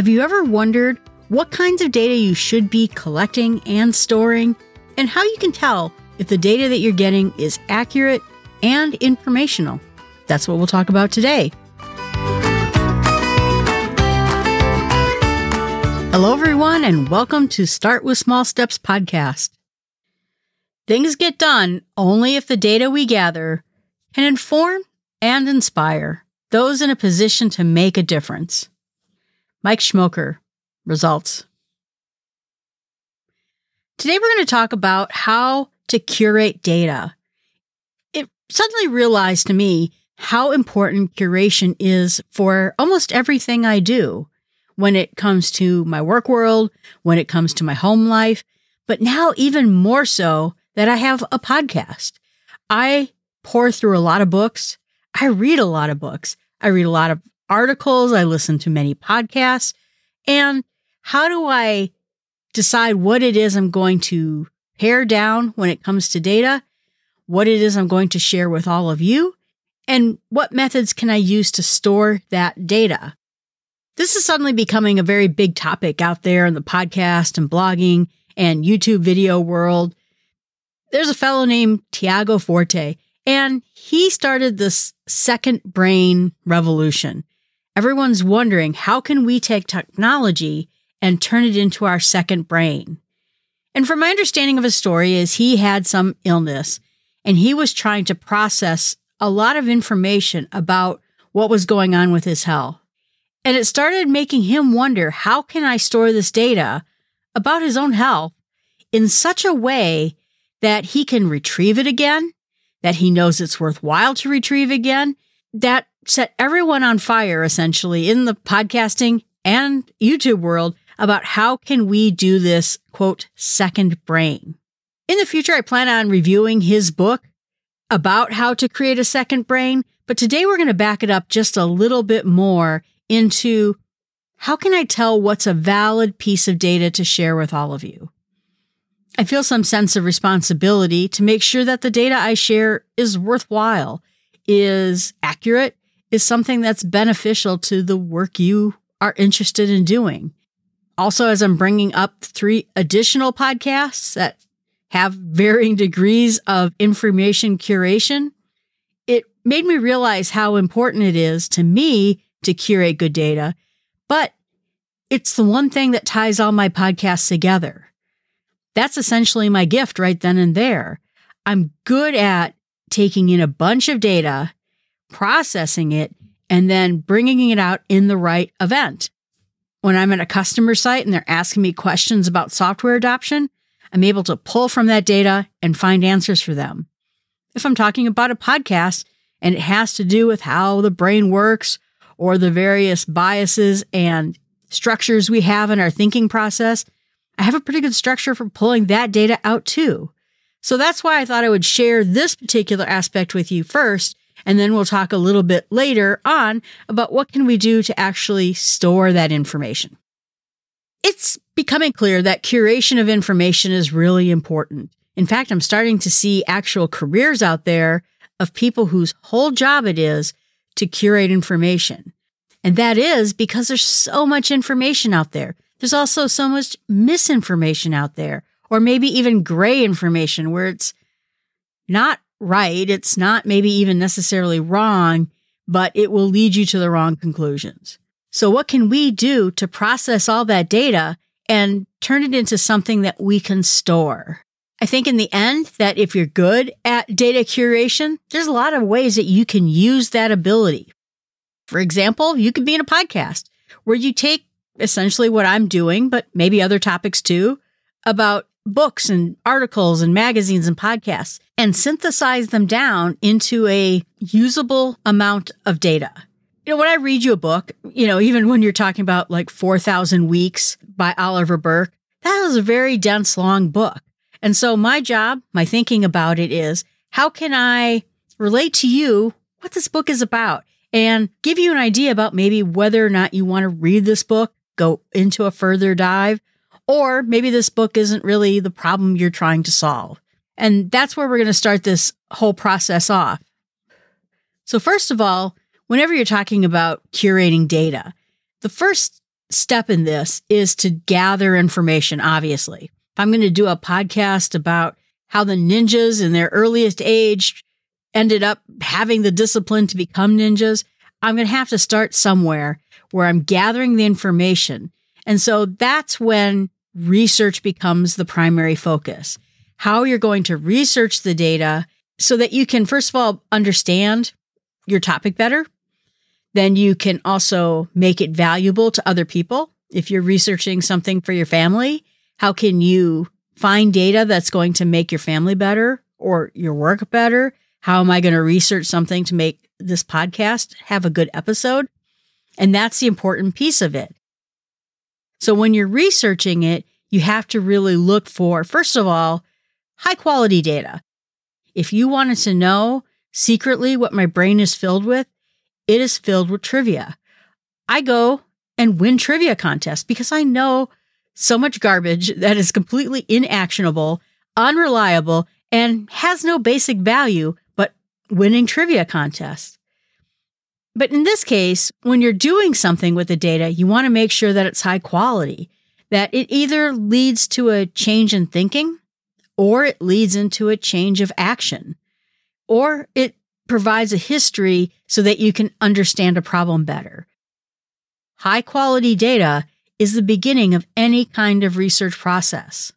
Have you ever wondered what kinds of data you should be collecting and storing, and how you can tell if the data that you're getting is accurate and informational? That's what we'll talk about today. Hello, everyone, and welcome to Start with Small Steps podcast. Things get done only if the data we gather can inform and inspire those in a position to make a difference. Mike Schmoker, results. Today, we're going to talk about how to curate data. It suddenly realized to me how important curation is for almost everything I do when it comes to my work world, when it comes to my home life, but now even more so that I have a podcast. I pour through a lot of books. I read a lot of books. I read a lot of articles. I listen to many podcasts. And how do I decide what it is I'm going to pare down when it comes to data, what it is I'm going to share with all of you, and what methods can I use to store that data? This is suddenly becoming a very big topic out there in the podcast and blogging and YouTube video world. There's a fellow named Tiago Forte, and he started this second brain revolution. Everyone's wondering how can we take technology and turn it into our second brain? And from my understanding of his story is he had some illness and he was trying to process a lot of information about what was going on with his health. And it started making him wonder how can I store this data about his own health in such a way that he can retrieve it again, that he knows it's worthwhile to retrieve again, that set everyone on fire essentially in the podcasting and YouTube world about how can we do this quote second brain. In the future I plan on reviewing his book about how to create a second brain, but today we're going to back it up just a little bit more into how can I tell what's a valid piece of data to share with all of you? I feel some sense of responsibility to make sure that the data I share is worthwhile, is accurate, is something that's beneficial to the work you are interested in doing. Also, as I'm bringing up three additional podcasts that have varying degrees of information curation, it made me realize how important it is to me to curate good data, but it's the one thing that ties all my podcasts together. That's essentially my gift right then and there. I'm good at taking in a bunch of data, processing it, and then bringing it out in the right event. When I'm at a customer site and they're asking me questions about software adoption, I'm able to pull from that data and find answers for them. If I'm talking about a podcast and it has to do with how the brain works or the various biases and structures we have in our thinking process, I have a pretty good structure for pulling that data out too. So that's why I thought I would share this particular aspect with you first, and then we'll talk a little bit later on about what can we do to actually store that information. It's becoming clear that curation of information is really important. In fact, I'm starting to see actual careers out there of people whose whole job it is to curate information. And that is because there's so much information out there. There's also so much misinformation out there, or maybe even gray information where it's not right. It's not maybe even necessarily wrong, but it will lead you to the wrong conclusions. So what can we do to process all that data and turn it into something that we can store? I think in the end that if you're good at data curation, there's a lot of ways that you can use that ability. For example, you could be in a podcast where you take essentially what I'm doing, but maybe other topics too, about books and articles and magazines and podcasts and synthesize them down into a usable amount of data. You know, when I read you a book, you know, even when you're talking about like 4,000 Weeks by Oliver Burke, that is a very dense, long book. And so my job, my thinking about it is how can I relate to you what this book is about? and give you an idea about maybe whether or not you want to read this book, go into a further dive, or maybe this book isn't really the problem you're trying to solve. And that's where we're going to start this whole process off. So, first of all, whenever you're talking about curating data, the first step in this is to gather information, obviously. If I'm going to do a podcast about how the ninjas in their earliest age ended up having the discipline to become ninjas, I'm going to have to start somewhere where I'm gathering the information. And so that's when research becomes the primary focus. How you're going to research the data so that you can, first of all, understand your topic better. Then you can also make it valuable to other people. If you're researching something for your family, how can you find data that's going to make your family better or your work better? How am I going to research something to make this podcast have a good episode? And that's the important piece of it. So when you're researching it, you have to really look for, first of all, high quality data. If you wanted to know secretly what my brain is filled with, it is filled with trivia. I go and win trivia contests because I know so much garbage that is completely inactionable, unreliable, and has no basic value but winning trivia contests. But in this case, when you're doing something with the data, you want to make sure that it's high quality, that it either leads to a change in thinking or it leads into a change of action, or it provides a history so that you can understand a problem better. High quality data is the beginning of any kind of research process.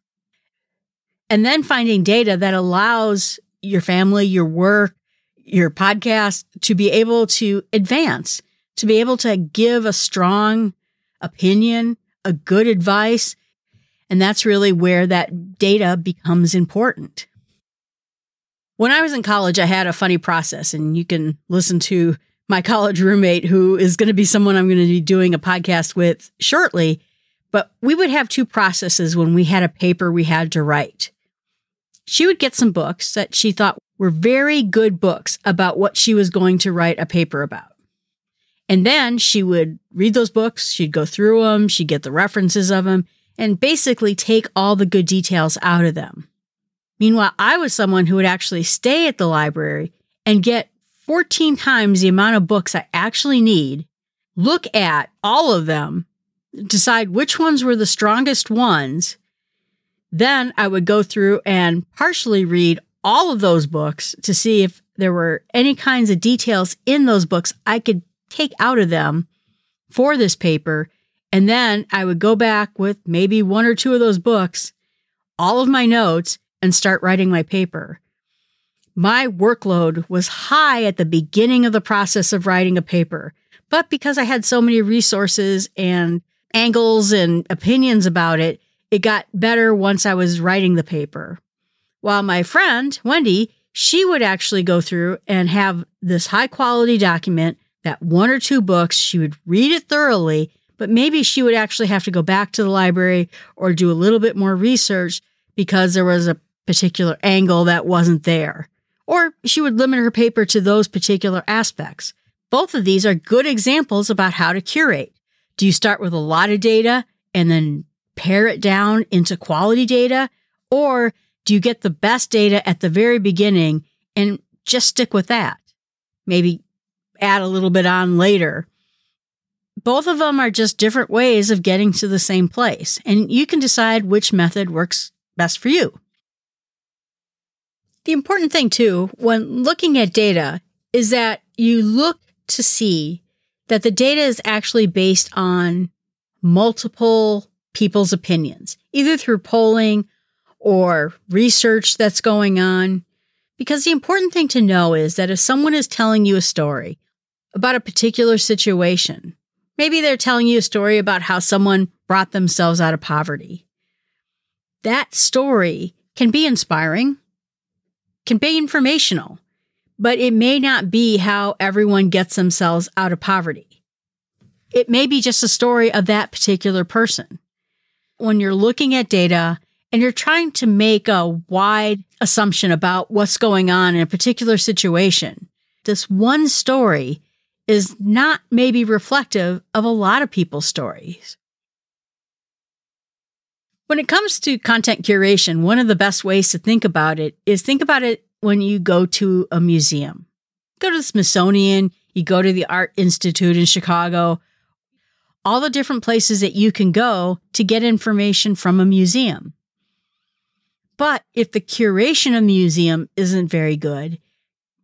And then finding data that allows your family, your work, your podcast to be able to advance, to be able to give a strong opinion, a good advice. And that's really where that data becomes important. When I was in college, I had a funny process, and you can listen to my college roommate, who is going to be someone I'm going to be doing a podcast with shortly. But we would have two processes when we had a paper we had to write. She would get some books that she thought were very good books about what she was going to write a paper about. And then she would read those books, she'd go through them, she'd get the references of them, and basically take all the good details out of them. Meanwhile, I was someone who would actually stay at the library and get 14 times the amount of books I actually need, look at all of them, decide which ones were the strongest ones. Then I would go through and partially read all of those books to see if there were any kinds of details in those books I could take out of them for this paper. And then I would go back with maybe one or two of those books, all of my notes, and start writing my paper my workload was high at the beginning of the process of writing a paper. But because I had so many resources and angles and opinions about it, it got better once I was writing the paper. While my friend, Wendy, she would actually go through and have this high quality document that one or two books, she would read it thoroughly, but maybe she would actually have to go back to the library or do a little bit more research because there was a particular angle that wasn't there or she would limit her paper to those particular aspects. Both of these are good examples about how to curate. Do you start with a lot of data and then pare it down into quality data? Or do you get the best data at the very beginning and just stick with that? Maybe add a little bit on later. Both of them are just different ways of getting to the same place, and you can decide which method works best for you. The important thing too, when looking at data, is that you look to see that the data is actually based on multiple people's opinions, either through polling or research that's going on. Because the important thing to know is that if someone is telling you a story about a particular situation, maybe they're telling you a story about how someone brought themselves out of poverty. That story can be inspiring can be informational, but it may not be how everyone gets themselves out of poverty. It may be just a story of that particular person. When you're looking at data and you're trying to make a wide assumption about what's going on in a particular situation, this one story is not maybe reflective of a lot of people's stories. When it comes to content curation, one of the best ways to think about it is think about it when you go to a museum. Go to the Smithsonian, you go to the Art Institute in Chicago. All the different places that you can go to get information from a museum. But if the curation of a museum isn't very good,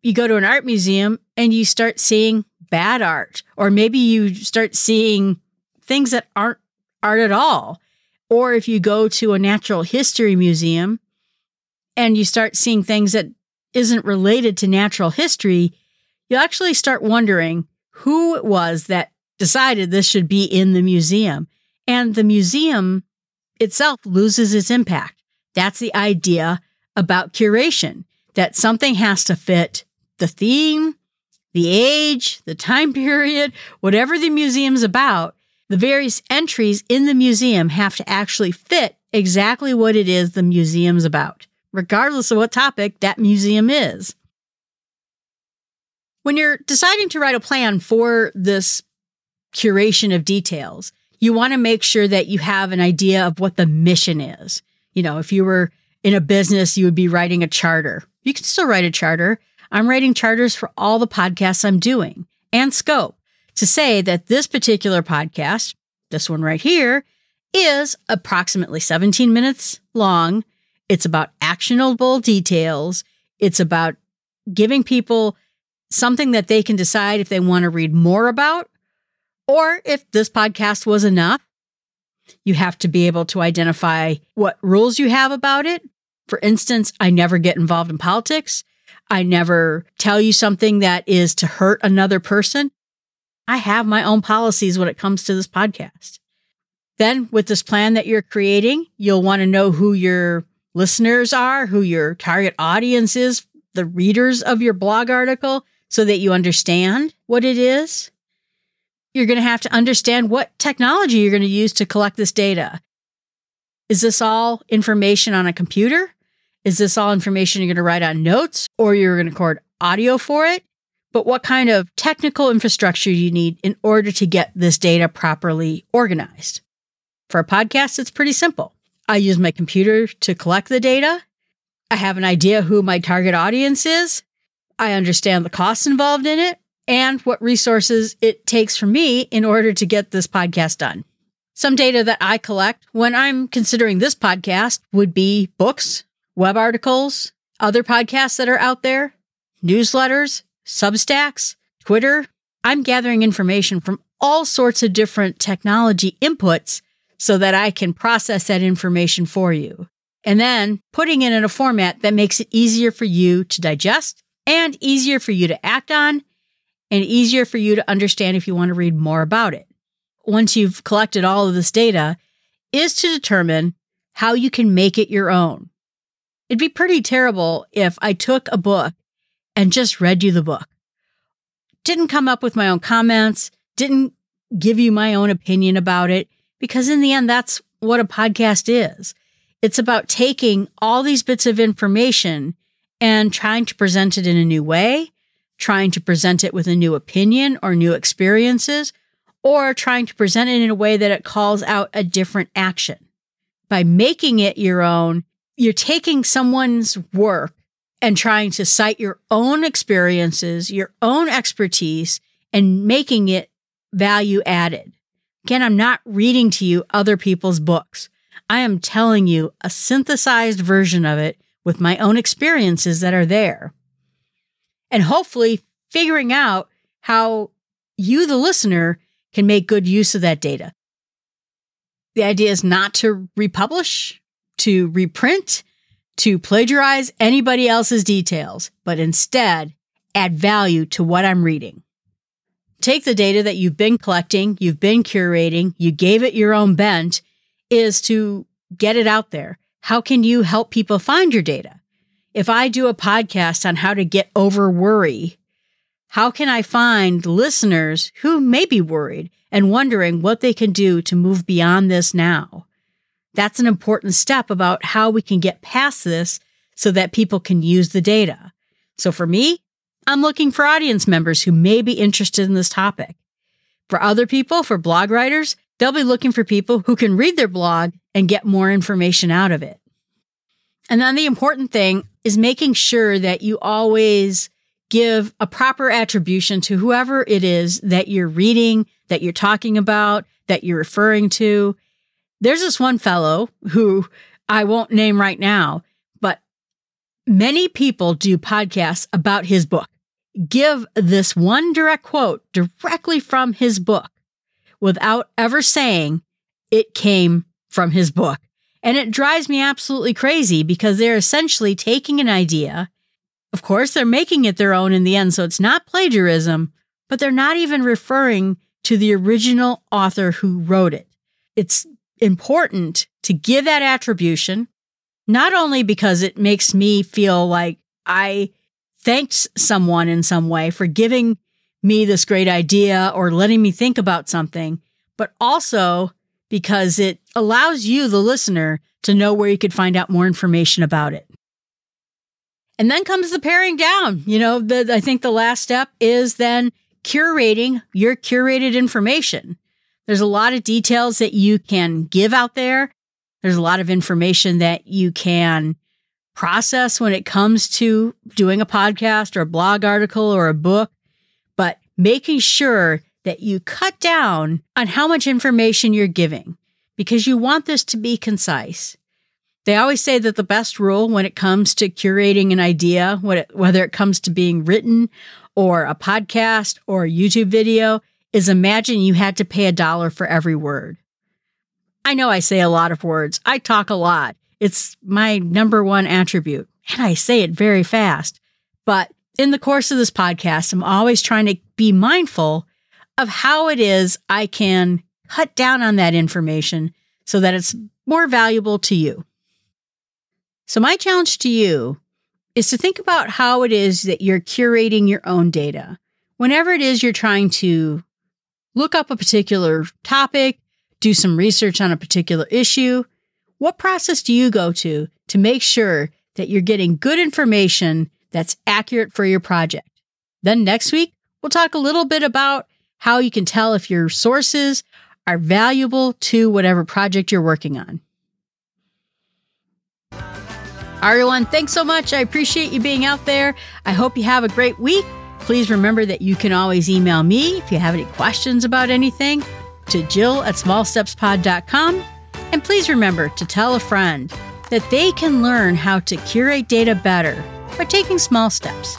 you go to an art museum and you start seeing bad art, or maybe you start seeing things that aren't art at all. Or if you go to a natural history museum and you start seeing things that isn't related to natural history, you actually start wondering who it was that decided this should be in the museum. And the museum itself loses its impact. That's the idea about curation, that something has to fit the theme, the age, the time period, whatever the museum's about. The various entries in the museum have to actually fit exactly what it is the museum's about, regardless of what topic that museum is. When you're deciding to write a plan for this curation of details, you want to make sure that you have an idea of what the mission is. You know, if you were in a business, you would be writing a charter. You can still write a charter. I'm writing charters for all the podcasts I'm doing and scope to say that this particular podcast, this one right here, is approximately 17 minutes long. It's about actionable details. It's about giving people something that they can decide if they want to read more about or if this podcast was enough. You have to be able to identify what rules you have about it. For instance, I never get involved in politics. I never tell you something that is to hurt another person. I have my own policies when it comes to this podcast. Then, with this plan that you're creating, you'll want to know who your listeners are, who your target audience is, the readers of your blog article, so that you understand what it is. You're going to have to understand what technology you're going to use to collect this data. Is this all information on a computer? Is this all information you're going to write on notes or you're going to record audio for it? But what kind of technical infrastructure do you need in order to get this data properly organized? For a podcast, it's pretty simple. I use my computer to collect the data. I have an idea who my target audience is. I understand the costs involved in it and what resources it takes for me in order to get this podcast done. Some data that I collect when I'm considering this podcast would be books, web articles, other podcasts that are out there, newsletters, Substacks, Twitter. I'm gathering information from all sorts of different technology inputs so that I can process that information for you. And then putting it in a format that makes it easier for you to digest and easier for you to act on and easier for you to understand if you want to read more about it. Once you've collected all of this data, is to determine how you can make it your own. It'd be pretty terrible if I took a book and just read you the book. Didn't come up with my own comments, didn't give you my own opinion about it, because in the end, that's what a podcast is. It's about taking all these bits of information and trying to present it in a new way, trying to present it with a new opinion or new experiences, or trying to present it in a way that it calls out a different action. By making it your own, you're taking someone's work and trying to cite your own experiences, your own expertise, and making it value added. Again, I'm not reading to you other people's books. I am telling you a synthesized version of it with my own experiences that are there. And hopefully figuring out how you, the listener, can make good use of that data. The idea is not to republish, to reprint, to plagiarize anybody else's details, but instead add value to what I'm reading. Take the data that you've been collecting, you've been curating, you gave it your own bent, is to get it out there. How can you help people find your data? If I do a podcast on how to get over worry, how can I find listeners who may be worried and wondering what they can do to move beyond this now? That's an important step about how we can get past this so that people can use the data. So for me, I'm looking for audience members who may be interested in this topic. For other people, for blog writers, they'll be looking for people who can read their blog and get more information out of it. And then the important thing is making sure that you always give a proper attribution to whoever it is that you're reading, that you're talking about, that you're referring to. There's this one fellow who I won't name right now, but many people do podcasts about his book. Give this one direct quote directly from his book without ever saying it came from his book. And it drives me absolutely crazy because they're essentially taking an idea. Of course, they're making it their own in the end, so it's not plagiarism, but they're not even referring to the original author who wrote it. It's important to give that attribution, not only because it makes me feel like I thanked someone in some way for giving me this great idea or letting me think about something, but also because it allows you, the listener, to know where you could find out more information about it. And then comes the paring down. You know, the, I think the last step is then curating your curated information. There's a lot of details that you can give out there. There's a lot of information that you can process when it comes to doing a podcast or a blog article or a book, but making sure that you cut down on how much information you're giving because you want this to be concise. They always say that the best rule when it comes to curating an idea, whether it comes to being written or a podcast or a YouTube video, is imagine you had to pay a dollar for every word. I know I say a lot of words. I talk a lot. It's my number one attribute, and I say it very fast. But in the course of this podcast, I'm always trying to be mindful of how it is I can cut down on that information so that it's more valuable to you. So, my challenge to you is to think about how it is that you're curating your own data. Whenever it is you're trying to look up a particular topic, do some research on a particular issue, what process do you go to to make sure that you're getting good information that's accurate for your project? Then next week, we'll talk a little bit about how you can tell if your sources are valuable to whatever project you're working on. Everyone, thanks so much. I appreciate you being out there. I hope you have a great week. Please remember that you can always email me if you have any questions about anything to jill at smallstepspod.com. And please remember to tell a friend that they can learn how to curate data better by taking small steps.